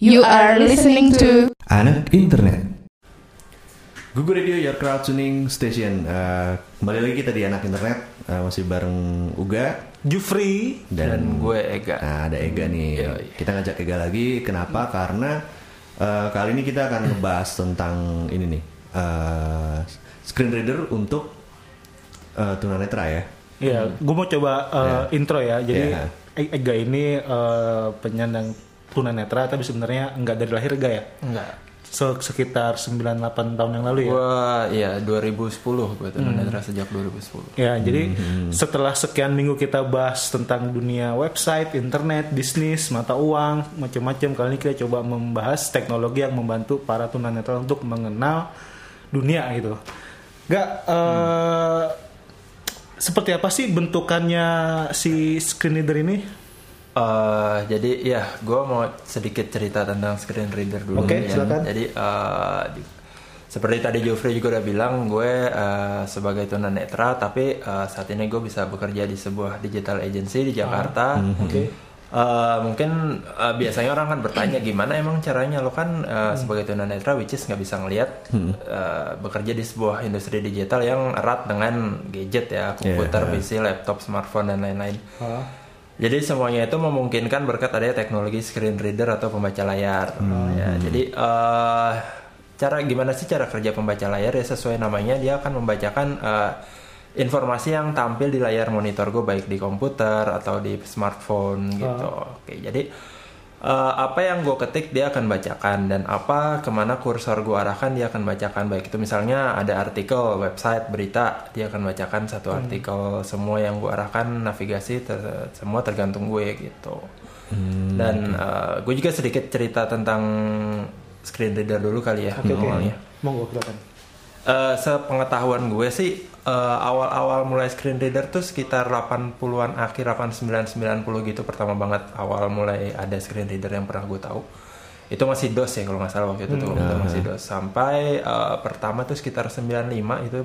You are listening to Anak Internet. Google Radio Your Crowd Tuning Station. Eh, kembali lagi kita di Anak Internet Eh, masih bareng Uga Jufri dan, Dan gue Ega. Nah, ada Ega nih. Yoi. Kita ngajak Ega lagi. Kenapa? Karena eh, kali ini kita akan ngebahas tentang ini nih. eh, screen reader untuk eh, tunanetra ya. ya gue mau coba uh, intro ya jadi Ya. E- Ega ini uh, penyandang tunanetra tapi sebenarnya enggak dari lahir Ega ya Enggak. Se- sekitar 9-8 tahun yang lalu ya Gua ya 2010 gue tunanetra sejak 2010. Ya, jadi setelah sekian minggu kita bahas tentang dunia website, internet, bisnis, mata uang, macam-macam, kali ini kita coba membahas teknologi yang membantu para tunanetra untuk mengenal dunia gitu. Gak, eh, seperti apa sih bentukannya si screen reader ini? Eh, jadi ya gue mau sedikit cerita tentang screen reader dulu. Oke, ya. silakan. Jadi di- seperti tadi Jofrey juga udah bilang, gue eh, sebagai tunanetra, tapi eh, saat ini gue bisa bekerja di sebuah digital agency di Jakarta. Oke. Eh, mungkin eh, biasanya orang kan bertanya gimana emang caranya lo kan eh, sebagai tunanetra which is nggak bisa ngelihat eh, bekerja di sebuah industri digital yang erat dengan gadget ya komputer, PC, laptop, smartphone dan lain-lain. Jadi semuanya itu memungkinkan berkat adanya teknologi screen reader atau pembaca layar. Ya, jadi eh, cara gimana sih cara kerja pembaca layar ya sesuai namanya dia akan membacakan eh, informasi yang tampil di layar monitor gue baik di komputer atau di smartphone gitu. Oke, jadi eh, apa yang gue ketik dia akan bacakan. Dan apa ke mana kursor gue arahkan dia akan bacakan. Baik itu misalnya ada artikel website berita dia akan bacakan satu artikel. Semua yang gue arahkan navigasi ter- semua tergantung gue gitu. Dan gue juga sedikit cerita tentang screen reader dulu kali ya oke. awalnya Monggo silakan. Eh, sepengetahuan gue sih eh, awal-awal mulai screen reader tuh sekitar 80-an akhir 89 90 gitu pertama banget awal mulai ada screen reader yang pernah gue tahu. Itu masih DOS ya kalau nggak salah waktu itu tuh itu masih DOS sampai eh, pertama tuh sekitar 95 itu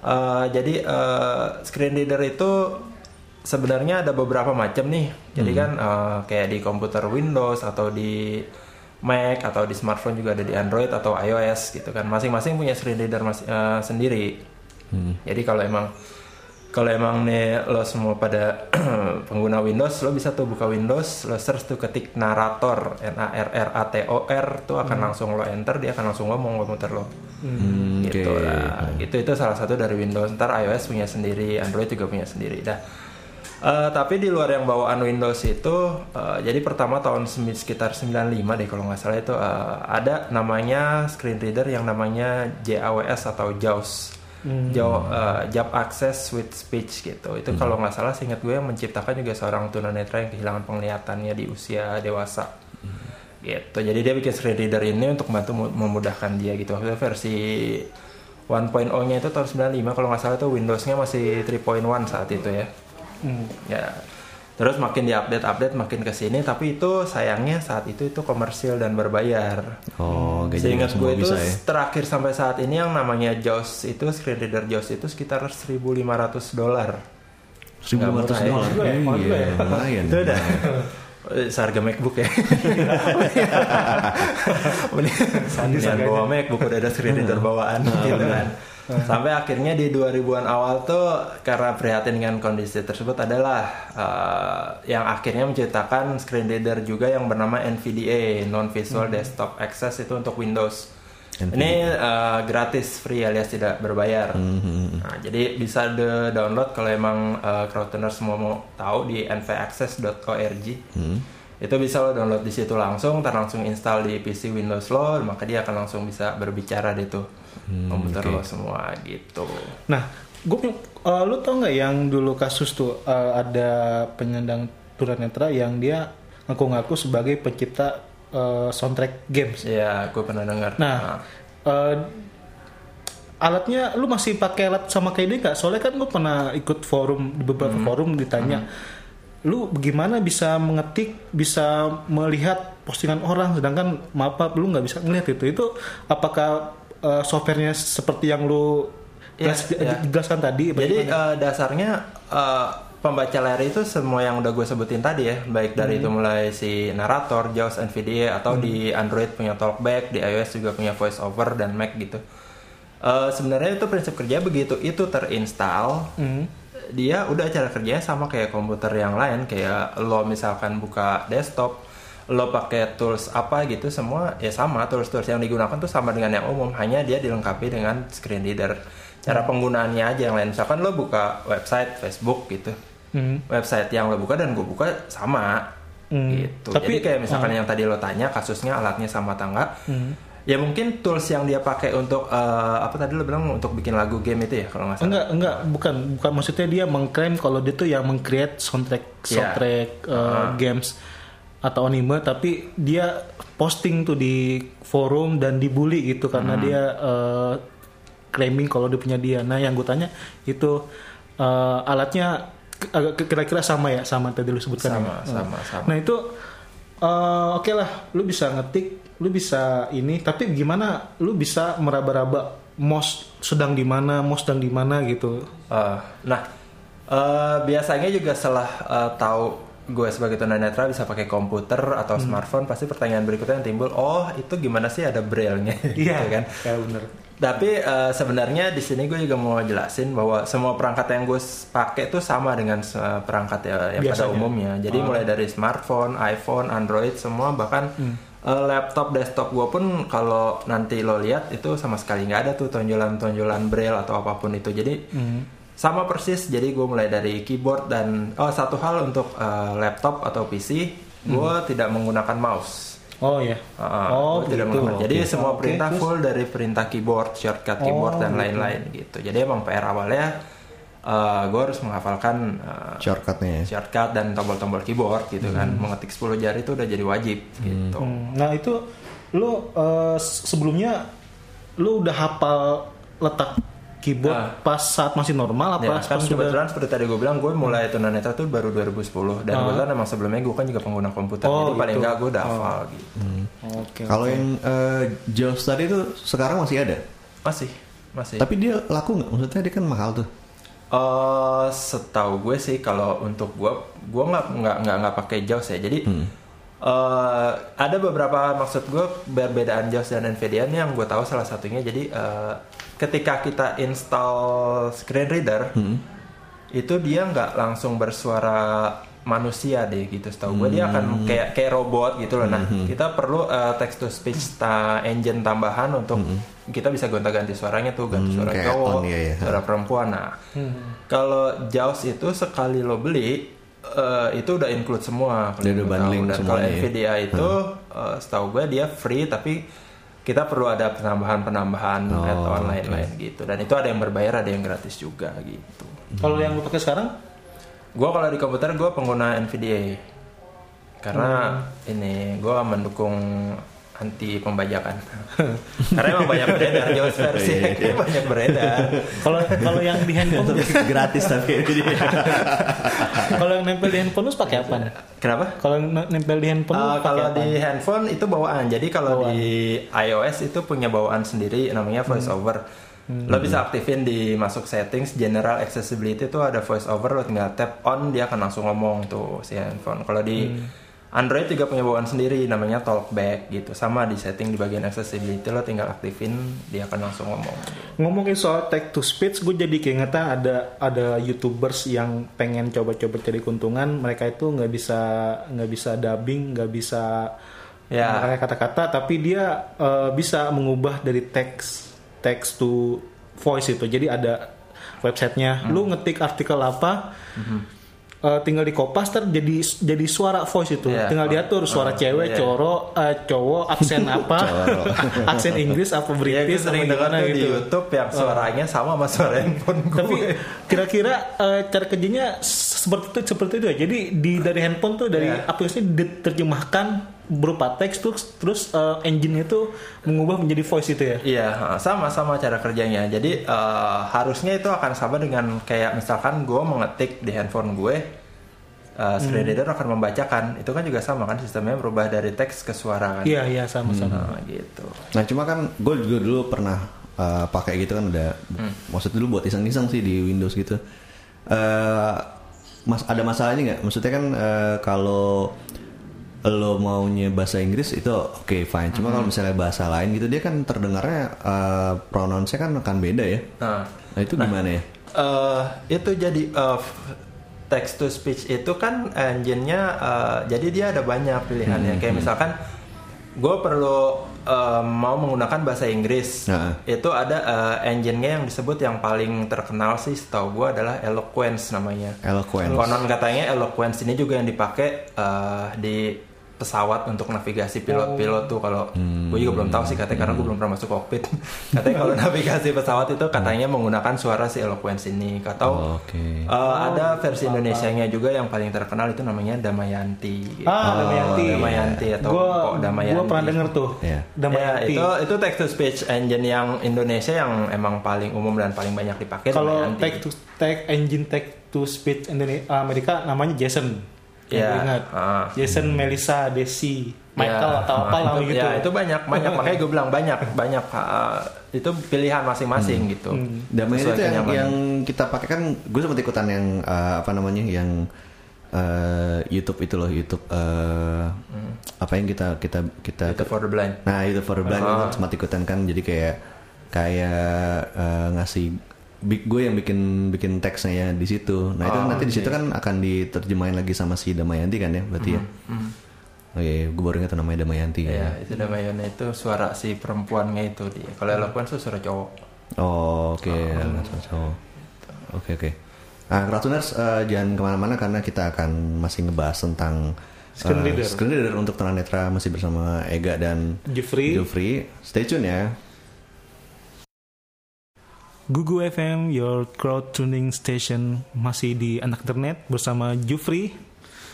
Eh, jadi eh, screen reader itu sebenarnya ada beberapa macam nih. Jadi kan eh, kayak di komputer Windows atau di Mac atau di smartphone juga ada di Android atau iOS gitu kan. Masing-masing punya screen reader mas- eh, sendiri. Jadi kalau emang kalau emang nih lo semua pada pengguna Windows, lo bisa tuh buka Windows, lo search tuh ketik narator, N A R R A T O R tuh akan langsung lo enter, dia akan langsung ngomong komputer lo. Hmm, Gitu oke. lah. Gitu itu salah satu dari Windows. Ntar iOS punya sendiri, Android juga punya sendiri. Dah. Eh, tapi di luar yang bawaan Windows itu, eh, jadi pertama tahun sekitar 95 deh kalau nggak salah itu eh, ada namanya screen reader yang namanya JAWS atau JAWS. Jaw, eh, Job Access with Speech gitu. Itu kalau nggak salah seingat gue yang menciptakan juga seorang tunanetra yang kehilangan penglihatannya di usia dewasa. Gitu. Jadi dia bikin screen reader ini untuk membantu mu- memudahkan dia gitu. Maksudnya versi 1.0-nya itu tahun 95 kalau nggak salah itu Windows-nya masih 3.1 saat itu ya. Ya. Terus makin diupdate-update makin ke sini tapi itu sayangnya saat itu itu komersil dan berbayar. Oh, gak jadi Seingat gue itu bisa ya. terakhir sampai saat ini yang namanya JAWS itu screen reader JAWS itu sekitar 1.500 dolar. 1.500 Nggak murah ya. dolar. Ya, juga Iya, ya. lumayan. Itu udah. Eh, Seharga MacBook ya. Mending bawa MacBook udah ada screen reader bawaan gitu kan. Sampai akhirnya di 2000-an awal tuh karena prihatin dengan kondisi tersebut adalah eh, yang akhirnya menciptakan screen reader juga yang bernama NVDA, Non Visual Desktop Access itu untuk Windows. Ini eh, gratis, free alias tidak berbayar. Nah, jadi bisa de download kalau emang uh, crowdtuners semua mau tahu di nvaccess.org. Itu bisa lo download di situ langsung, ntar langsung install di PC Windows lo, maka dia akan langsung bisa berbicara deh tuh komputer lo semua gitu. Nah, gue uh, lu tau nggak yang dulu kasus tuh uh, ada penyandang tunanetra yang dia ngaku-ngaku sebagai pencipta uh, soundtrack games. Ya, gue pernah dengar. Nah, uh, alatnya lu masih pakai alat sama kayak dia nggak? Soalnya kan gue pernah ikut forum di beberapa forum ditanya, lu bagaimana bisa mengetik, bisa melihat postingan orang, sedangkan maaf lu nggak bisa ngeliat itu. Itu apakah uh, softwarenya seperti yang lu Iya, iya. jelaskan tadi? Jadi eh, dasarnya eh, pembaca layar itu semua yang udah gue sebutin tadi ya, baik dari itu mulai si narator, JAWS, NVDA atau di Android punya Talkback, di iOS juga punya voice over dan Mac gitu. Eh, sebenarnya itu prinsip kerja begitu. Itu terinstall, dia udah cara kerjanya sama kayak komputer yang lain, kayak lo misalkan buka desktop, lo pakai tools apa gitu semua ya sama tools-tools yang digunakan tuh sama dengan yang umum, hanya dia dilengkapi dengan screen reader. Cara penggunaannya aja yang lain, misalkan lo buka website Facebook gitu, Hmm. website yang lo buka dan gue buka sama Hmm. gitu. Tapi- Jadi kayak misalkan yang tadi lo tanya kasusnya alatnya sama tangga, Hmm. ya mungkin tools yang dia pakai untuk eh, apa tadi lo bilang untuk bikin lagu game itu ya kalau nggak salah. Enggak, enggak, bukan, bukan maksudnya dia mengklaim kalau dia tuh yang meng-create soundtrack, Iya. soundtrack uh, games atau anime, tapi dia posting tuh di forum dan dibully gitu karena Hmm. dia uh, claiming kalau dia punya dia. Nah, yang gue tanya itu uh, alatnya agak kira-kira sama ya, sama tadi lu sebutkan Sama, ya. sama, sama. Nah itu uh, oke lah, lu bisa ngetik, lu bisa ini, tapi gimana lu bisa meraba-raba mos sedang di mana, mos sedang di mana gitu. Eh, nah, eh, biasanya juga setelah eh, tahu gue sebagai tunanetra bisa pakai komputer atau Hmm. smartphone, pasti pertanyaan berikutnya yang timbul, oh itu gimana sih ada braille-nya, gitu kan? ya bener. Tapi eh, sebenarnya di sini gue juga mau jelasin bahwa semua perangkat yang gue pakai itu sama dengan eh, perangkat ya, yang pada Biasanya. umumnya. Jadi mulai dari smartphone, iPhone, Android semua bahkan eh, laptop, desktop gue pun kalau nanti lo lihat itu sama sekali nggak ada tuh tonjolan-tonjolan braille atau apa pun itu. Jadi sama persis. Jadi gue mulai dari keyboard dan oh satu hal untuk eh, laptop atau PC gue tidak menggunakan mouse. Oh ya. Ah, oh gua tidak begitu. menggunakan. Jadi Oke. semua perintah terus? full dari perintah keyboard, shortcut keyboard Oh, dan gitu. lain-lain gitu. Jadi emang PR awalnya gue harus menghafalkan uh, Shortcutnya ya. shortcut dan tombol-tombol keyboard gitu kan. Mengetik 10 jari itu udah jadi wajib gitu. Hmm, Nah itu lu eh, s- sebelumnya lu udah hafal letak keyboard Ah. pas saat masih normal apa Ya, kan kebetulan seperti tadi gue bilang gue mulai tunanetra tuh baru 2010 dan kebetulan emang sebelumnya gue kan juga pengguna komputer. Oh, jadi paling gitu. enggak gue udah hafal gitu. Oke. Kalau yang uh, Jaws tadi itu sekarang masih ada. Masih, masih. Tapi dia laku nggak? Maksudnya dia kan mahal tuh. Eh, setahu gue sih kalau untuk gue, gue nggak nggak nggak nggak pakai JAWS ya. Jadi eh, ada beberapa maksud gue perbedaan JAWS dan NVIDIA nih yang gue tahu salah satunya. Jadi eh, ketika kita install screen reader, itu dia nggak langsung bersuara manusia deh gitu. Setahu gue dia akan kayak kayak robot gitu loh. Nah kita perlu text to speech ta- engine tambahan untuk kita bisa gonta-ganti suaranya tuh ganti Hmm, suara cowok, on, iya, iya. suara perempuan. Nah, kalau JAWS itu sekali lo beli eh, itu udah include semua. Dia udah gue tahu. bundling Dan kalau semuanya ya? NVIDIA itu eh, setahu gue dia free tapi kita perlu ada penambahan-penambahan Oh, add-on lain-lain gitu. Dan itu ada yang berbayar, ada yang gratis juga gitu. Kalau yang lu pakai sekarang Gue kalau di komputer gue pengguna NVDA karena ini gue mendukung anti pembajakan karena emang banyak beredar JAWS versi banyak beredar kalau kalau yang di handphone Gratis tapi kalau yang nempel di handphone lu pakai apa? kenapa Kalau nempel di handphone Uh, kalau apa? di handphone itu bawaan. Jadi kalau di iOS itu punya bawaan sendiri namanya voice over. Lo bisa aktifin di masuk settings general accessibility itu ada voice over lo tinggal tap on dia akan langsung ngomong tuh si handphone. Kalau di Android juga punya bawaan sendiri namanya talkback gitu. Sama di setting di bagian accessibility lo tinggal aktifin dia akan langsung ngomong. Ngomongin soal text to speech, gue jadi keingetan ada ada youtubers yang pengen coba-coba cari keuntungan. Mereka itu nggak bisa nggak bisa dubbing, nggak bisa Ya. pakai kata-kata, tapi dia eh, bisa mengubah dari teks text to voice itu. Jadi ada websitenya. Hmm. Lu ngetik artikel apa, eh, tinggal di kopas ter jadi jadi suara voice itu. Iya. Tinggal diatur suara Oh, cewek, iya. cowok, eh, cowok, aksen apa, aksen Inggris apa Ya, gue British sering apa dengar tuh di gitu. YouTube yang suaranya sama sama suara handphone gue. Tapi kira-kira eh, cara kerjanya seperti itu seperti itu ya. Jadi di dari handphone tuh dari Iya. aplikasi diterjemahkan berupa teks terus terus eh, engine itu mengubah menjadi voice itu ya. Iya, sama sama cara kerjanya. Jadi eh, harusnya itu akan sama dengan kayak misalkan gue mengetik di handphone gue, eh, screen reader akan membacakan. Itu kan juga sama kan sistemnya berubah dari teks ke suara kan. Iya iya sama-sama. Nah, gitu. Nah cuma kan gue juga dulu pernah uh, pakai gitu kan udah maksud dulu buat iseng-iseng sih di Windows gitu. Eh mas ada masalahnya nggak? Maksudnya kan eh, kalau lo maunya bahasa Inggris itu oke fine. Cuma kalau misalnya bahasa lain gitu dia kan terdengarnya eh, pronounce-nya kan akan beda ya. Nah, Nah itu gimana ya? eh, itu jadi eh, text to speech itu kan engine-nya eh, jadi dia ada banyak pilihannya. Kayak misalkan gue perlu eh, mau menggunakan bahasa Inggris. Nah. Itu ada eh, engine-nya yang disebut yang paling terkenal sih setahu gue adalah Eloquence namanya. Eloquence. Konon katanya Eloquence ini juga yang dipakai eh, di pesawat untuk navigasi pilot-pilot tuh kalau gue juga belum tahu sih katanya karena gue belum pernah masuk kokpit katanya kalau navigasi pesawat itu katanya menggunakan suara si Eloquence ini atau Oke. eh, ada versi Indonesianya juga yang paling terkenal itu namanya Damayanti Ah, Damayanti. Damayanti atau Gua Kok Damayanti gua pernah denger tuh. Iya. Damayanti. Ya, itu itu text to speech engine yang Indonesia yang emang paling umum dan paling banyak dipakai Kalau tag to tag engine tag to speech Indonesia Amerika namanya Jason. Yang Iya, gue ingat. ah. Jason, Melissa, Desi, Michael Ya, atau apa lah itu, gitu. Ya, itu banyak, banyak. Makanya gue bilang banyak, banyak. uh, itu pilihan masing-masing gitu. Damai itu Sesuai yang, yang kita pakai kan gue sempat ikutan yang eh, apa namanya yang eh, YouTube itu loh YouTube eh, apa yang kita kita kita Hmm. Itu for the blind. nah itu for the blind itu sempat ikutan kan jadi kayak kayak eh, ngasih gue yang bikin bikin teksnya ya di situ nah itu Oh, nanti di situ oke. kan akan diterjemahin lagi sama si Damayanti kan ya berarti ya Hmm. oh iya gue baru ingat namanya Damayanti Ya, ya itu Damayana itu suara si perempuannya itu dia. Kalau Eloquence itu suara cowok. Oh, oke, langsung cowok. Oke, oke. Nah, Kratuners eh, jangan ke mana-mana karena kita akan masih ngebahas tentang Screen eh, reader. screen reader untuk tunanetra masih bersama Ega dan Jeffrey. Jufri. Stay tune ya. Gugu FM, your crowd tuning station masih di anak internet bersama Jufri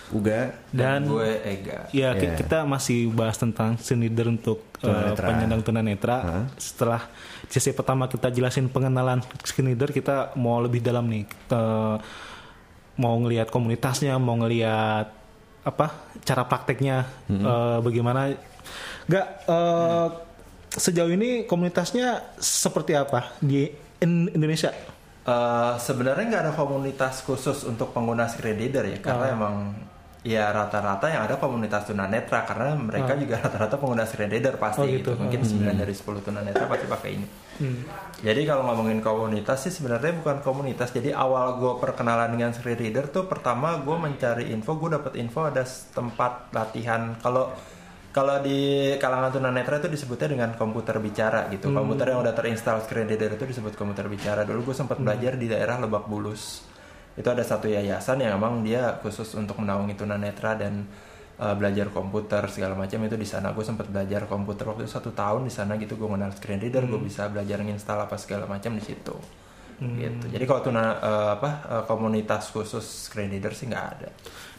Uga. dan gue Ega. ya Ya. kita masih bahas tentang screen reader untuk uh, penyandang tunanetra. Hah? Setelah sesi pertama kita jelasin pengenalan screen reader, kita mau lebih dalam nih. Uh, mau ngelihat komunitasnya, mau ngelihat apa cara prakteknya, uh, bagaimana? Gak uh, sejauh ini komunitasnya seperti apa di In- Indonesia? Eh, sebenarnya nggak ada komunitas khusus untuk pengguna screen reader ya, karena Oh. emang ya rata-rata yang ada komunitas tunanetra karena mereka juga rata-rata pengguna screen reader pasti Oh, gitu. gitu. Mungkin 9 dari 10 tunanetra pasti pakai ini. Jadi kalau ngomongin komunitas sih sebenarnya bukan komunitas. Jadi awal gue perkenalan dengan screen reader tuh pertama gue mencari info, gue dapet info ada tempat latihan. Kalau kalau di kalangan tunanetra itu disebutnya dengan komputer bicara gitu. Komputer yang udah terinstall screen reader itu disebut komputer bicara. Dulu gue sempat belajar di daerah Lebak Bulus. Itu ada satu yayasan yang emang dia khusus untuk menaungi tunanetra dan uh, belajar komputer segala macam itu di sana. Gue sempat belajar komputer waktu itu satu tahun di sana gitu. Gue kenal screen reader, gue bisa belajar nginstal apa segala macam di situ. Gitu. Jadi kalau tuna uh, apa uh, komunitas khusus screen reader sih nggak ada.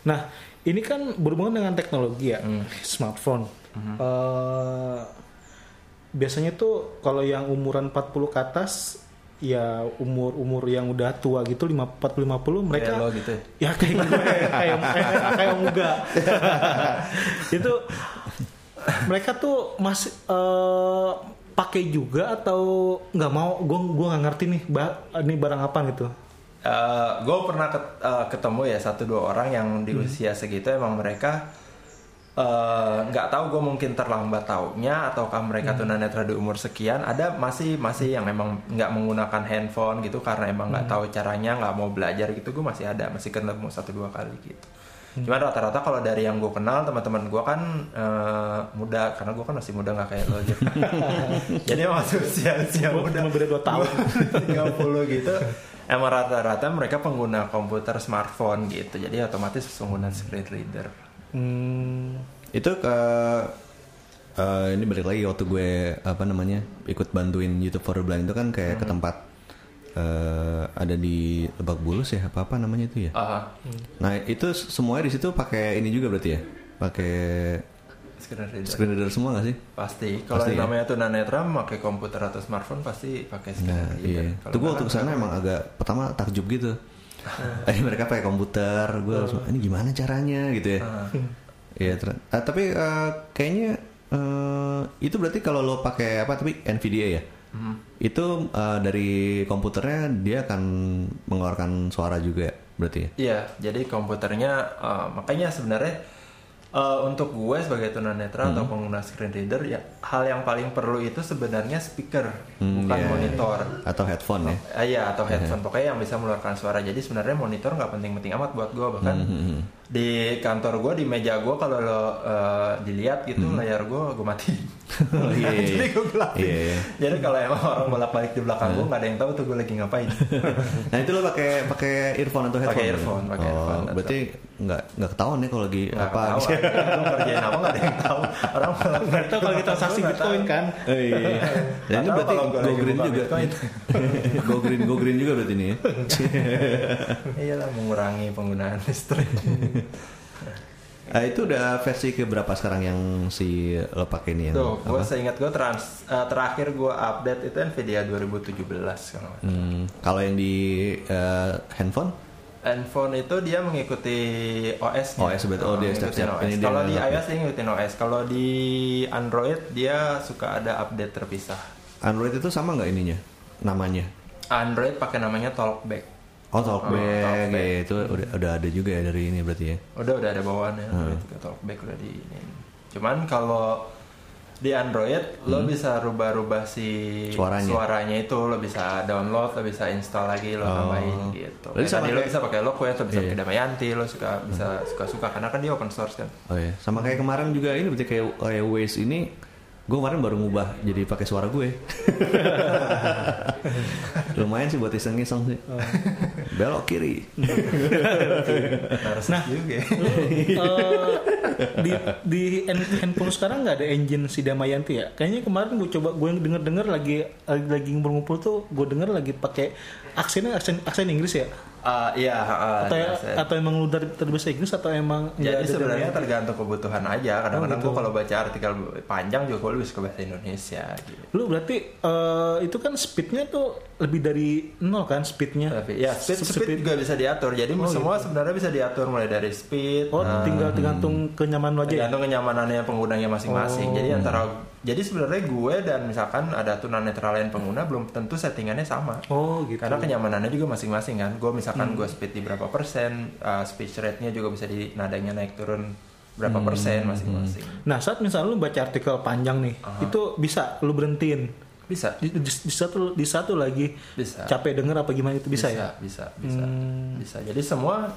Nah, ini kan berhubungan dengan teknologi ya, Hmm. smartphone. Eh, biasanya tuh kalau yang umuran 40 ke atas ya umur-umur yang udah tua gitu 5 40 50 mereka Kayak lo gitu ya? ya kayak gue kayak kayak kayak muga itu mereka tuh masih eh, pakai juga atau nggak mau gue gua nggak ngerti nih ini barang apa gitu gue pernah ket- eh, ketemu ya satu dua orang yang di usia segitu emang mereka eh, nggak tahu gue mungkin terlambat taunya ataukah mereka tunanetra di umur sekian. Ada masih masih yang emang nggak menggunakan handphone gitu karena emang nggak tahu caranya nggak mau belajar gitu gue masih ada masih ketemu satu dua kali gitu cuman rata-rata kalau dari yang gue kenal teman-teman gue kan eh, muda. Karena gue kan masih muda nggak kayak lo gitu. Jadi emang masih usia usia Gua muda. cuma beda dua tahun. 30 gitu. Emang rata-rata mereka pengguna komputer smartphone gitu. Jadi otomatis pengguna screen reader. Hmm, Itu ke eh, ini balik lagi waktu gue apa namanya ikut bantuin YouTube for the Blind itu kan kayak ke tempat eh, ada di Lebak Bulus ya apa apa namanya itu ya. ah Nah itu semuanya di situ pakai ini juga berarti ya, pakai screen reader screen reader semua nggak sih? pasti kalau Pasti yang ya? namanya tunanetra pakai komputer atau smartphone pasti pakai screen Nah reader iya. Tuh gue waktu ke sana emang agak pertama takjub gitu. eh mereka pakai komputer, gue langsung ini gimana caranya gitu ya. ah. Iya, ter- ah, tapi eh, kayaknya eh, itu berarti kalau lo pakai apa tapi Nvidia ya, Mhm. itu eh, dari komputernya dia akan mengeluarkan suara juga. berarti ya. Iya, jadi komputernya eh, makanya sebenarnya eh, untuk gue sebagai tunanetra atau pengguna screen reader ya hal yang paling perlu itu sebenarnya speaker Hmm, bukan iya. monitor. Atau headphone ya. Iya atau headphone pokoknya yang bisa mengeluarkan suara. Jadi sebenarnya monitor nggak penting-penting amat buat gue bahkan Hmm, di kantor gue di meja gue kalau lo eh, dilihat gitu layar gue gue matiin. Oh, iya, iya. Jadi gue gelapin. Iya, iya. Jadi kalau emang orang bolak-balik di belakang gue nggak ada yang tahu tuh gue lagi ngapain. Nah itu lo pakai pakai earphone atau headphone? Pakai earphone, pakai oh, earphone, Berarti nggak nggak ketahuan ya kalau lagi Nggak apa? tahu. Gue kerjain apa nggak ada yang tahu. Orang Berarti kalau kita transaksi Bitcoin kan. Oh, iya. Dan ini Nggak tahu berarti go green juga. Go green go green juga berarti ini ya. Iyalah mengurangi penggunaan listrik. Ah, itu udah versi ke berapa sekarang yang si lo pakai ini yang Tuh, gue seingat gue trans eh, terakhir gue update itu Nvidia 2017 kalau. Hmm, kalau yang di eh, handphone? Handphone itu dia mengikuti OS. -nya. OS berarti, oh, dia step-step. Ini dia Kalau di iOS dia ngikutin OS. Kalau di Android dia suka ada update terpisah. Android itu sama nggak ininya? Namanya? Android pakai namanya Talkback. Oh, Talkback, Talkback. ya, itu udah, udah ada juga ya dari ini berarti ya. Udah udah ada bawaannya Hmm. Talkback udah di ini. Cuman kalau di Android lo bisa rubah-rubah si Hmm. Suaranya. itu lo bisa download lo bisa install lagi lo Oh. tambahin gitu. Kayak sama tadi lo bisa pakai Lockway atau bisa Iya. pakai Damayanti lo suka bisa suka-suka karena kan dia open source kan. Oh ya, sama kayak kemarin juga ini berarti kayak kayak Waze ini gue kemarin baru ngubah jadi pakai suara gue. Lumayan sih buat iseng-iseng sih. Belok kiri. Nah. Eh, di di hand- handphone sekarang nggak ada engine si Damayanti ya. Kayaknya kemarin gue coba gue denger dengar lagi lagi, lagi ngumpul-ngumpul tuh gue denger lagi pakai aksennya aksen aksen Inggris ya. Ah, iya, ah, Atau jelas ya. atau emang lu dari terbahasa Inggris atau emang Jadi ada sebenarnya tergantung kebutuhan aja. Kadang-kadang Oh, gitu. gue kalau baca artikel panjang juga gue lebih suka bahasa Indonesia. Gitu. Lu berarti eh, itu kan speednya tuh lebih dari nol kan speednya? Tapi ya speed, Speed- speed juga bisa diatur. Jadi semua sebenarnya bisa diatur mulai dari speed. Oh, eh, tinggal tergantung kenyamanan aja ya. tergantung kenyamanannya penggunanya masing-masing. Oh. Jadi antara jadi sebenarnya gue dan misalkan ada tunanetra lain pengguna belum tentu settingannya sama. Oh, gitu. Karena kenyamanannya juga masing-masing kan. Gue misalkan Hmm. gue speed di berapa persen, uh, speech rate-nya juga bisa di nadanya naik turun berapa Hmm. persen masing-masing. Nah, saat misalnya lu baca artikel panjang nih, itu bisa lu berhentiin. Bisa. Di, di, di satu di satu lagi Bisa. capek denger apa gimana itu bisa, ya? Bisa, bisa, Hmm. bisa. Jadi semua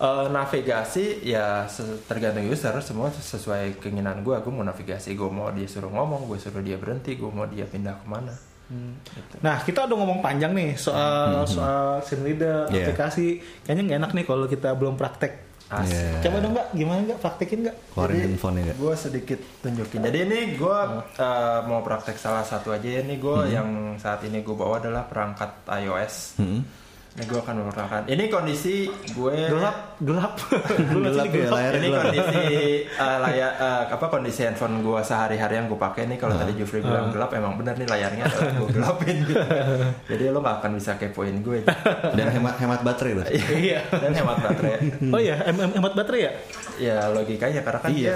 uh, navigasi ya tergantung user semua sesuai keinginan gue. Gue mau navigasi, gue mau dia suruh ngomong, gue suruh dia berhenti, gue mau dia pindah ke mana. Gitu. Nah, kita udah ngomong panjang nih soal soal screen reader, Yeah. aplikasi. Kayaknya nggak enak nih kalau kita belum praktek. Asik. Iya. Coba dong nggak, gimana nggak praktekin nggak? Keluarin ya? Gue sedikit tunjukin. Jadi ini gue uh, mau praktek salah satu aja ya. Ini gue yang saat ini gue bawa adalah perangkat iOS. Hmm. Ini gue akan menggunakan. Ini kondisi gue Gelap, gelap. Gelap ya, layar ini gelap. kondisi uh, layar uh, apa kondisi handphone gua sehari-hari yang gue pakai nih kalau tadi Jufri bilang gelap emang bener nih layarnya gue gelapin gitu. Jadi lo gak akan bisa kepoin gue Dan hemat hemat baterai berarti. Iya. dan hemat baterai. Oh iya, em em- hemat baterai ya? Ya logikanya karena kan Iya,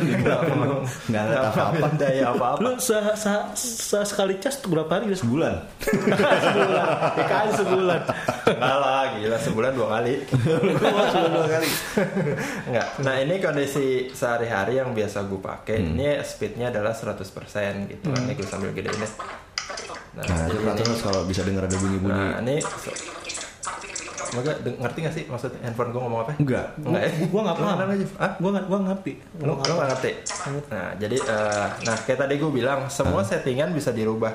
dia kalau nggak nggak ada apa-apa. daya apa-apa. Lu se, se, se- sekali cas berapa hari? Sebulan. sebulan. Ya kali sebulan. Enggak lah, gila sebulan dua kali. Sebulan dua kali. Enggak. Nah, ini kondisi sehari-hari yang biasa gue pakai. Hmm. Ini speednya adalah 100% gitu. Ini gue sambil gedein deh. Nah, Nah, itu ini- kalau bisa dengar ada bunyi-bunyi. Nah, ini Semoga ngerti gak sih maksud handphone gue ngomong apa? Enggak. Enggak ya? Gua nggak Lu paham. kenapa, Jif? Hah? Gua ngerti. Lu, lu gak ngerti? Nah, jadi eh, nah kayak tadi gue bilang semua settingan bisa dirubah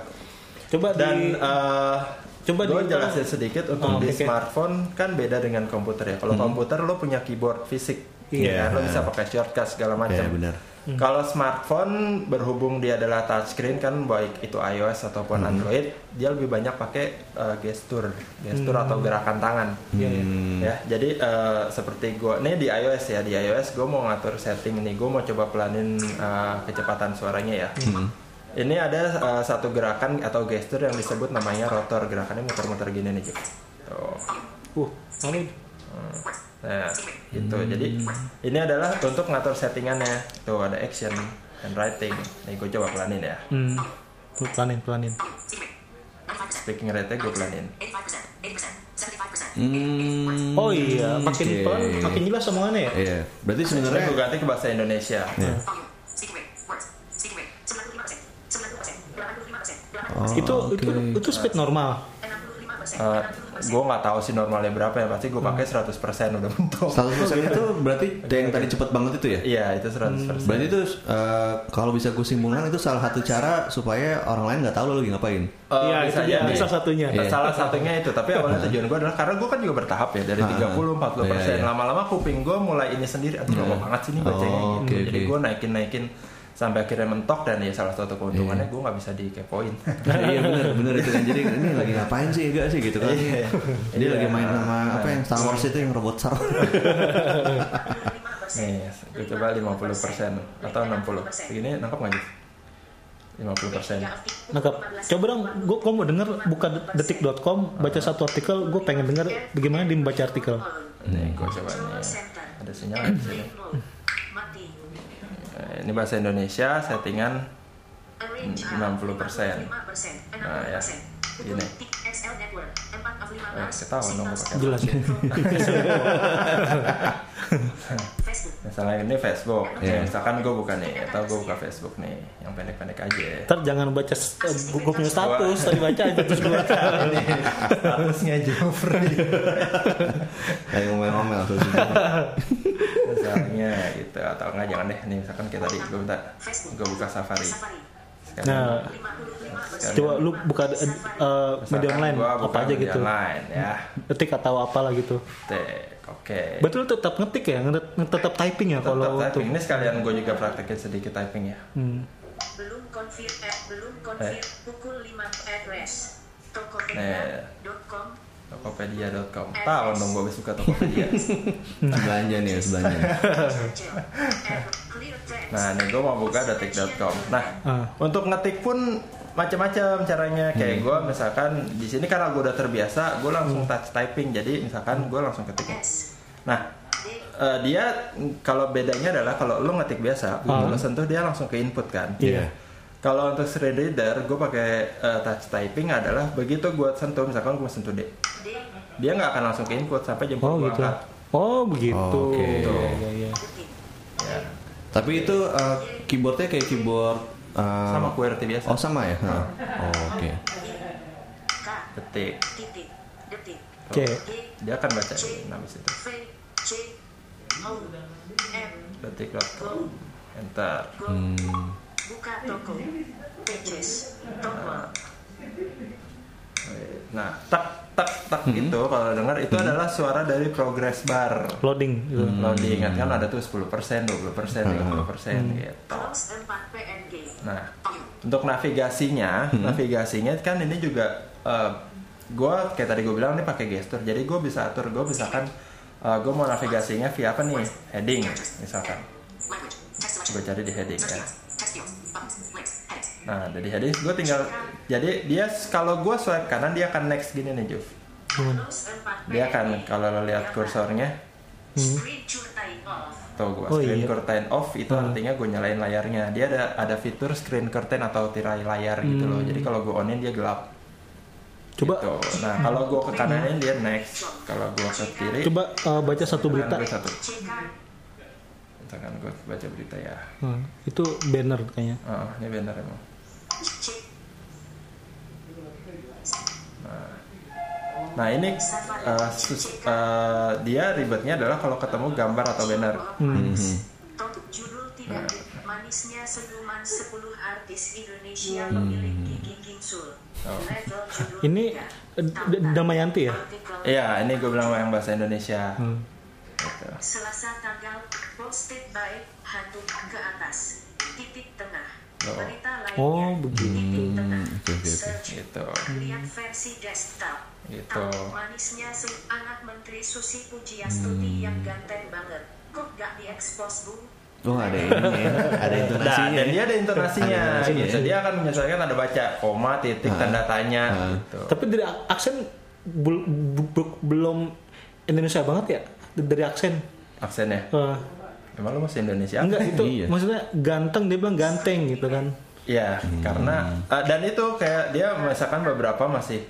Coba dan di eh Coba gue di- jelasin sedikit untuk Oh, di oke. smartphone kan beda dengan komputer ya. Kalau komputer lo punya keyboard fisik, Iya. ya, lo bisa pakai shortcut segala macam. Iya, benar. Kalau smartphone berhubung dia adalah touchscreen kan baik itu iOS ataupun Android, dia lebih banyak pakai uh, gestur, gestur atau gerakan tangan. Iya, iya. Ya, jadi uh, seperti gue, ini di iOS ya di iOS gue mau ngatur setting nih, gue mau coba pelanin uh, kecepatan suaranya ya. Ini ada uh, satu gerakan atau gestur yang disebut namanya rotor, gerakannya muter-muter gini nih, Jep. Tuh. uh, ini? Nah, gitu. Jadi ini adalah untuk ngatur settingannya. Tuh ada action and writing. Nih gue coba pelanin ya. Hmm. Tuh, pelanin, pelanin. Speaking rate-nya gue pelanin. 85%, 80%, 75%, Hmm, Oh iya, makin oke. pelan, makin jelas omongannya ya. Iya, berarti Sebenarnya gue ganti ke bahasa Indonesia. Iya. Oh, itu itu oke. itu speed normal. gue nggak tahu sih normalnya berapa ya pasti gue pakai 100% udah mentok 100% itu berarti yang tadi cepet banget itu ya? iya itu 100% Berarti itu eh, kalau bisa gue simpulkan itu salah satu cara supaya orang lain nggak tahu lo lagi ngapain. Eh, Iya, bisa itu dia salah satunya. Iya. Salah satunya itu, tapi awalnya tujuan gue adalah karena gue kan juga bertahap ya dari Ah, 30 40 persen. iya, iya. Lama-lama kuping gue mulai ini sendiri, aduh lama banget sih nih bacanya Oh, gitu. oke, Jadi oke. gue naikin naikin sampai akhirnya mentok dan ya salah satu keuntungannya gue nggak bisa dikepoin. iya benar benar itu kan jadi ini lagi ngapain sih enggak sih gitu kan Iya. dia Iya. lagi main sama apa yang Star Wars itu yang robot Star Wars Nih, gue coba 50 persen atau 60. Begini nangkap nggak sih? 50 persen. Nangkap. Coba dong, gue gua mau denger buka detik.com, baca satu artikel, gue pengen denger bagaimana dia membaca artikel. Nih, gue coba nih. Ada sinyal di sini. Eh, Ini bahasa Indonesia, settingan 60%. Nah, ya. Gini. Eh, ketahuan dong gue pakai. Jelas ya. Misalnya ini Facebook, Iya. misalkan gue buka nih, atau gue buka Facebook nih, yang pendek-pendek aja. Ntar jangan baca uh, gue punya status, tadi baca aja terus gue statusnya Jofrey. kayak ngomel-ngomel terus Misalnya gitu, atau enggak jangan deh, nih misalkan kayak tadi gue minta gue buka Safari. Sekarang, Nah, sekarang coba lu buka uh, media online apa buka aja media gitu. Online, ya, Ketik atau apalah gitu. Tik, oke. Betul tetap ngetik ya, tetap typing ya Tetap kalau untuk. typing. Ini sekalian gue juga praktekin sedikit typing ya. Hmm. belum konfir eh, belum konfir Eh. pukul 5 address Eh. tokopedia.com Tokopedia.com. Tahu dong gue buka Tokopedia. belanja nih harus belanja Nah, nih gue mau buka detik.com. Nah, Ah. untuk ngetik pun macam-macam caranya. Kayak gue misalkan di sini karena gue udah terbiasa, gue langsung touch typing. Jadi misalkan gue langsung ketik. Nah, eh, dia kalau bedanya adalah kalau lu ngetik biasa, begitu Ah. lu sentuh dia langsung ke input kan. Iya. Kalau untuk screen reader, gue pakai eh, touch typing adalah begitu gue sentuh, misalkan gue sentuh D dia nggak akan langsung ke input sampai jemput Oh gitu. angkat. Oh begitu. Oke. Iya, iya, iya. detik Ya. tapi itu eh, keyboardnya kayak keyboard eh, Sama QWERTY biasa. oh sama ya oh, oke K Detik. titik detik Oke. D Dia akan baca ini habis itu. M Detik.com. Enter. Hmm. buka toko pages tombol Nah, tak tak tak itu kalau dengar itu adalah suara dari progress bar. Loading gitu. Loading kan ada tuh 10%, 20%, 30% gitu. close 4 PNG Nah, untuk navigasinya, navigasinya kan ini juga eh, gua kayak tadi gue bilang ini pakai gestur. Jadi gue bisa atur gue misalkan gue mau navigasinya via apa nih? Heading misalkan. Gue cari di heading kan. Nah, dari heading gue tinggal jadi dia kalau gue swipe kanan dia akan next gini nih, Juf. 4 Dia akan kalau lo lihat kursornya screen curtain off Tuh gue Oh, screen iya. curtain off itu artinya gue nyalain layarnya. Dia ada ada fitur screen curtain atau tirai layar gitu loh. Jadi kalau gue onin dia gelap. Coba Gitu. Nah kalau gue ke kananin dia next. Kalau gue ke kiri. coba uh, baca satu berita. Gue satu. Misalkan gue baca berita ya. Hmm, itu banner kayaknya. Oh, ini benar emang. C Nah ini uh, sus- uh, dia ribetnya adalah kalau ketemu gambar atau banner. Hmm. Top judul tidak di- manisnya senyuman 10 artis Indonesia pemilik gigi gingsul. Oh. Ini eh, Damayanti ya? Iya, ini gue bilang yang bahasa Indonesia. Hmm. Gitu. Selasa tanggal posted by hantu ke atas titik tengah. Oh. Lainnya Oh, begitu. tengah. oke, oke, oke. Search Gitu. lihat versi desktop. Gitu. Tahu manisnya si anak Menteri Susi Pujiastuti yang ganteng banget. Kok gak diekspos bu? oh ada ini ya ada Nah, intonasinya dan ya. dia ada intonasinya Ada intonasinya gitu. ya. Dia akan misalkan ada baca koma, titik, Ah. tanda tanya Ah. gitu. Tapi dari aksen bel- bu- bu- belum Indonesia banget ya? Dari aksen. Aksennya. Uh, Emang lu masih Indonesia? enggak itu Iya. maksudnya ganteng dia bilang ganteng gitu kan. Iya, Hmm. karena uh, dan itu kayak dia misalkan beberapa masih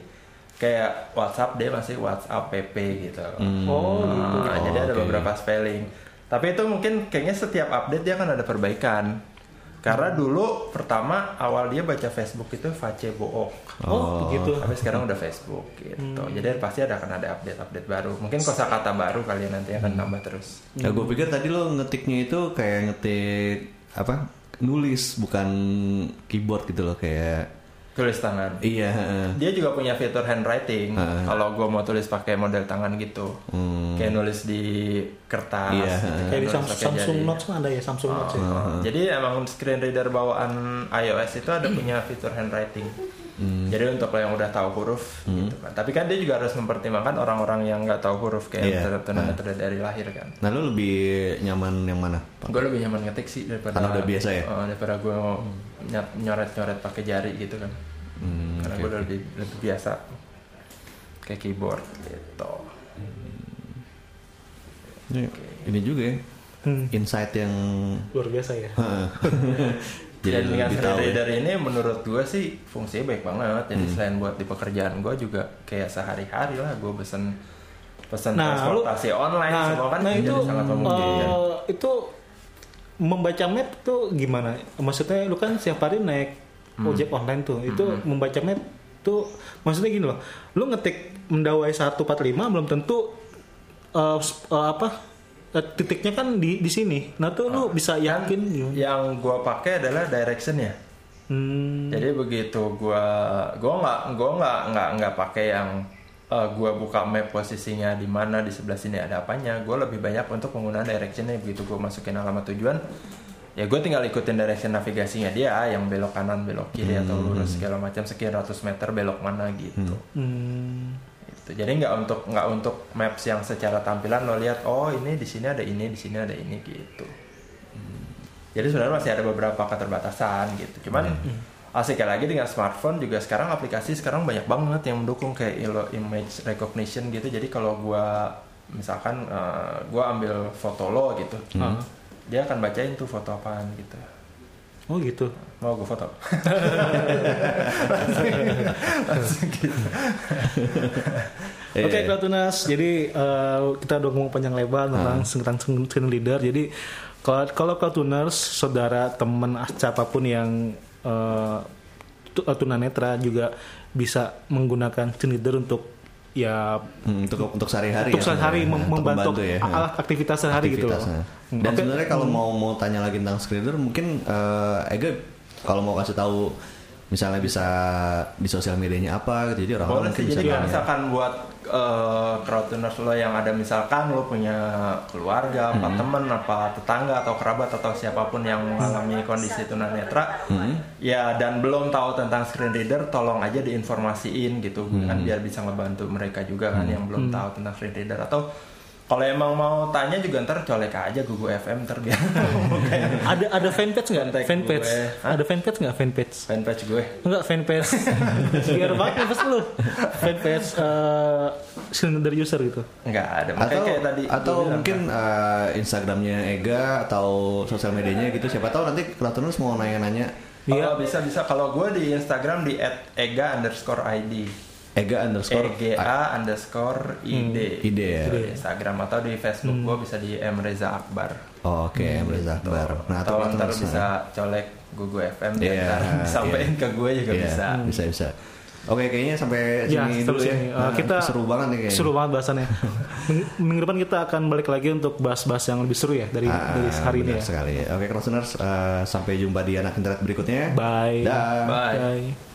kayak WhatsApp dia masih WhatsApp PP gitu. Oh, gitu. Nah, jadi ada oke. beberapa spelling. Tapi itu mungkin kayaknya setiap update dia kan ada perbaikan. Karena dulu pertama awal dia baca Facebook itu Facebook. Oh, begitu. Tapi sekarang udah Facebook gitu. Jadi pasti ada akan ada update-update baru. Mungkin kosakata baru kalian nanti akan nambah terus. Nah, gue pikir tadi lo ngetiknya itu kayak ngetik apa? Nulis bukan keyboard gitu loh kayak Tulis tangan. iya. Dia juga punya fitur handwriting. Heeh. Kalau gue mau tulis pakai model tangan gitu, Hmm. kayak nulis di kertas. Iya, gitu, Kayak di nulis Samsung, pakai Samsung. Notes kan ada ya Samsung Notes ya. Oh, Jadi emang screen reader bawaan iOS itu ada punya fitur handwriting. Hmm. Jadi untuk lo yang udah tahu huruf gitu kan. Tapi kan dia juga harus mempertimbangkan orang-orang yang nggak tahu huruf kayak Iya. tunanetra dari lahir kan. Nah, lo lebih nyaman yang mana? Gue lebih nyaman ngetik sih daripada Karena udah biasa ya? Oh, daripada gue nyoret-nyoret pakai jari gitu kan. Hmm, Karena oke, gue udah lebih lebih biasa kayak keyboard gitu. Ini, ini juga ya. Hmm. Insight yang Luar biasa ya. jadi Dan dengan tahu. ya. reader ini menurut gue sih fungsinya baik banget. Hmm. Jadi selain buat di pekerjaan gue juga kayak sehari-hari lah gue pesen pesen Nah, lu- transportasi online nah, semua kan nah jadi itu sangat memungkinkan. eh, itu membaca map tuh gimana? Maksudnya lu kan setiap hari naik Hmm. ojek online tuh. Itu membaca map tuh maksudnya gini loh. Lu ngetik Mendawai 145 belum tentu s- eh, apa eh, titiknya kan di di sini. Nah tuh lu bisa yakin gimana? Yang gue pakai adalah directionnya. Hmm. Jadi begitu gua gua nggak gua nggak nggak nggak pakai yang eh, gua buka map posisinya di mana di sebelah sini ada apanya. Gua lebih banyak untuk penggunaan directionnya begitu gua masukin alamat tujuan. Ya gue tinggal ikutin direction navigasinya dia yang belok kanan belok kiri atau lurus segala macam sekian ratus meter belok mana gitu. Hmm. Gitu. Jadi nggak untuk nggak untuk maps yang secara tampilan lo lihat oh ini di sini ada ini di sini ada ini gitu. Jadi sebenarnya masih ada beberapa keterbatasan gitu. Cuman asiknya lagi dengan smartphone juga sekarang aplikasi sekarang banyak banget yang mendukung kayak ilo- image recognition gitu. Jadi kalau gua misalkan eh, gua ambil foto lo gitu, Ah. dia akan bacain tuh foto apaan gitu. Oh gitu. Mau gue foto? Langsung gitu. Oke, Kratunas. Jadi eh, kita udah ngomong panjang lebar tentang tentang screen leader. Jadi kalau kalau Kratuners, saudara, teman, siapa pun yang eh, eh, tunanetra juga bisa menggunakan leader untuk ya Hmm, untuk untuk sehari-hari untuk ya, sehari sebenarnya. mem- Untuk membantu ya. a- aktivitas sehari gitu loh. Aktivitasnya. Hmm, Dan oke. sebenarnya kalau mau mau tanya lagi tentang screen reader mungkin eh Ega kalau mau kasih tahu misalnya bisa di sosial medianya apa gitu. Jadi orang-orang sih, bisa jadi kalau misalkan buat uh, crowdtuners lo yang ada misalkan lo punya keluarga, apa Hmm. teman, apa tetangga atau kerabat atau siapa pun yang mengalami kondisi tunanetra, Hmm. ya dan belum tahu tentang screen reader, tolong aja diinformasiin gitu, Hmm. kan biar bisa ngebantu mereka juga kan yang belum tahu tentang screen reader atau kalau emang mau tanya juga ntar colek aja Google FM ntar biar Ada ada fanpage nggak? Fanpage. Ada fanpage nggak? Fanpage. fanpage gue. Enggak fanpage. Biar banget fanpage lu. Fanpage eh screen leader user gitu. Nggak ada. Makanya atau kayak tadi atau mungkin eh, Instagramnya Ega atau sosial medianya gitu siapa tahu nanti Kratoners mau nanya-nanya Iya bisa bisa kalau gue di Instagram di @ega underscore id Ega underscore ega underscore id ide ya. Di Instagram atau di Facebook gue bisa di M Reza Akbar Oh, Oke, Reza Akbar. Nah, atau ntar bisa colek Google FM dan Iya, ntar disampein iya. ke gue juga Iya, bisa bisa bisa. Oke, kayaknya sampai Ya, sini dulu ya. Uh, Nah, kita seru banget nih kayaknya. Seru banget bahasannya. Ming- Minggu depan kita akan balik lagi untuk bahas-bahas yang lebih seru ya dari Ah, dari hari ini ya. sekali. Oke, Crossners, uh, sampai jumpa di anak internet berikutnya. Bye. Dah. bye Bye.